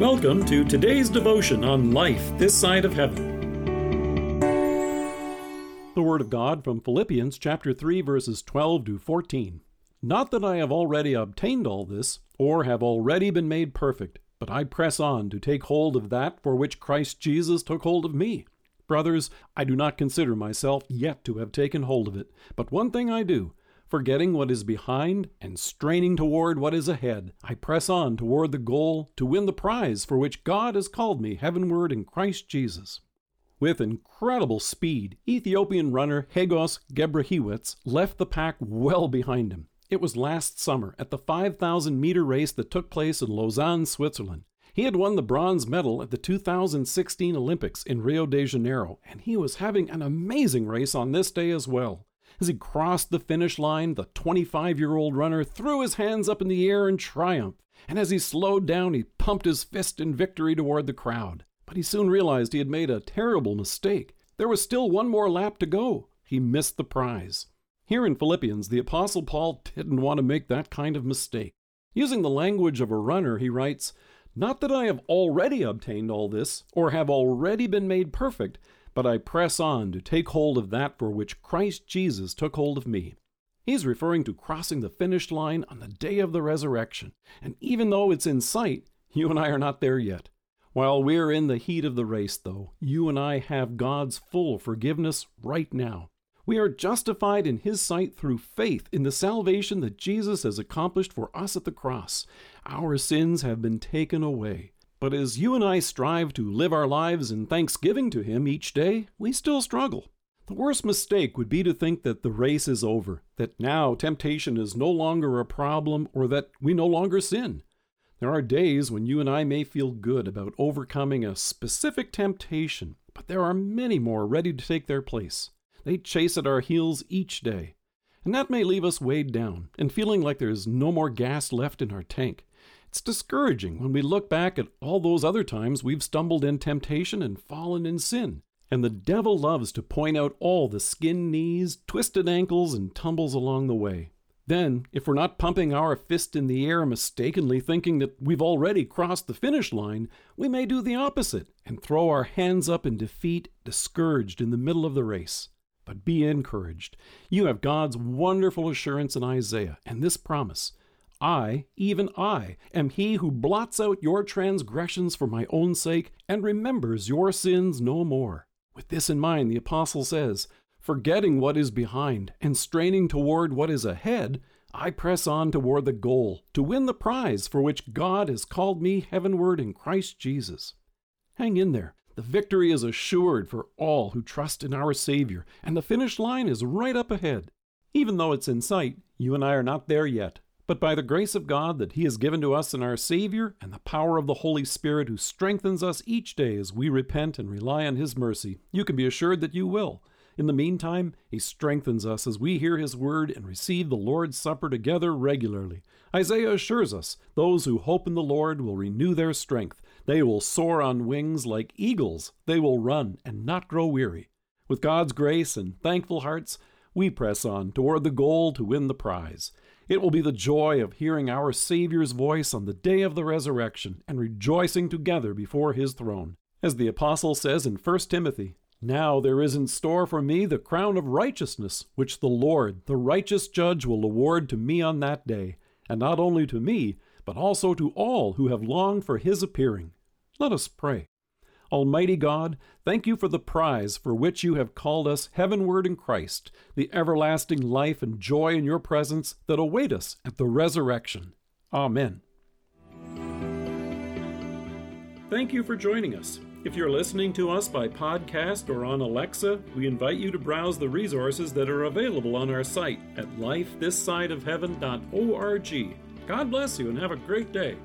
Welcome to today's devotion on life this side of heaven. The Word of God from Philippians chapter 3, verses 12 to 14. Not that I have already obtained all this, or have already been made perfect, but I press on to take hold of that for which Christ Jesus took hold of me. Brothers, I do not consider myself yet to have taken hold of it, but one thing I do Forgetting what is behind and straining toward what is ahead, I press on toward the goal to win the prize for which God has called me heavenward in Christ Jesus. With incredible speed, Ethiopian runner Hagos Gebrhiwets left the pack well behind him. It was last summer at the 5,000 meter race that took place in Lausanne, Switzerland. He had won the bronze medal at the 2016 Olympics in Rio de Janeiro, and he was having an amazing race on this day as well. As he crossed the finish line, the 25 year old runner threw his hands up in the air in triumph, and as he slowed down, he pumped his fist in victory toward the crowd. But he soon realized he had made a terrible mistake. There was still one more lap to go. He missed the prize. Here in Philippians, the Apostle Paul didn't want to make that kind of mistake. Using the language of a runner, he writes, Not that I have already obtained all this, or have already been made perfect, but I press on to take hold of that for which Christ Jesus took hold of me. He's referring to crossing the finish line on the day of the resurrection. And even though it's in sight, you and I are not there yet. While we're in the heat of the race, though, you and I have God's full forgiveness right now. We are justified in His sight through faith in the salvation that Jesus has accomplished for us at the cross. Our sins have been taken away. But as you and I strive to live our lives in thanksgiving to Him each day, we still struggle. The worst mistake would be to think that the race is over, that now temptation is no longer a problem, or that we no longer sin. There are days when you and I may feel good about overcoming a specific temptation, but there are many more ready to take their place. They chase at our heels each day. And that may leave us weighed down and feeling like there's no more gas left in our tank. It's discouraging when we look back at all those other times we've stumbled in temptation and fallen in sin. And the devil loves to point out all the skinned knees, twisted ankles, and tumbles along the way. Then, if we're not pumping our fist in the air mistakenly thinking that we've already crossed the finish line, we may do the opposite and throw our hands up in defeat, discouraged in the middle of the race. But be encouraged. You have God's wonderful assurance in Isaiah and this promise I, even I, am he who blots out your transgressions for my own sake and remembers your sins no more. With this in mind, the Apostle says, Forgetting what is behind and straining toward what is ahead, I press on toward the goal to win the prize for which God has called me heavenward in Christ Jesus. Hang in there. The victory is assured for all who trust in our Savior, and the finish line is right up ahead. Even though it's in sight, you and I are not there yet, but by the grace of God that He has given to us in our Savior and the power of the Holy Spirit who strengthens us each day as we repent and rely on His mercy, you can be assured that you will. In the meantime, He strengthens us as we hear His word and receive the Lord's Supper together regularly. Isaiah assures us those who hope in the Lord will renew their strength. They will soar on wings like eagles. They will run and not grow weary. With God's grace and thankful hearts, we press on toward the goal to win the prize. It will be the joy of hearing our Savior's voice on the day of the resurrection and rejoicing together before his throne. As the Apostle says in 1 Timothy, Now there is in store for me the crown of righteousness, which the Lord, the righteous judge, will award to me on that day, and not only to me, but also to all who have longed for his appearing. Let us pray. Almighty God, thank you for the prize for which you have called us heavenward in Christ, the everlasting life and joy in your presence that await us at the resurrection. Amen. Thank you for joining us. If you're listening to us by podcast or on Alexa, we invite you to browse the resources that are available on our site at lifethissideofheaven.org. God bless you and have a great day.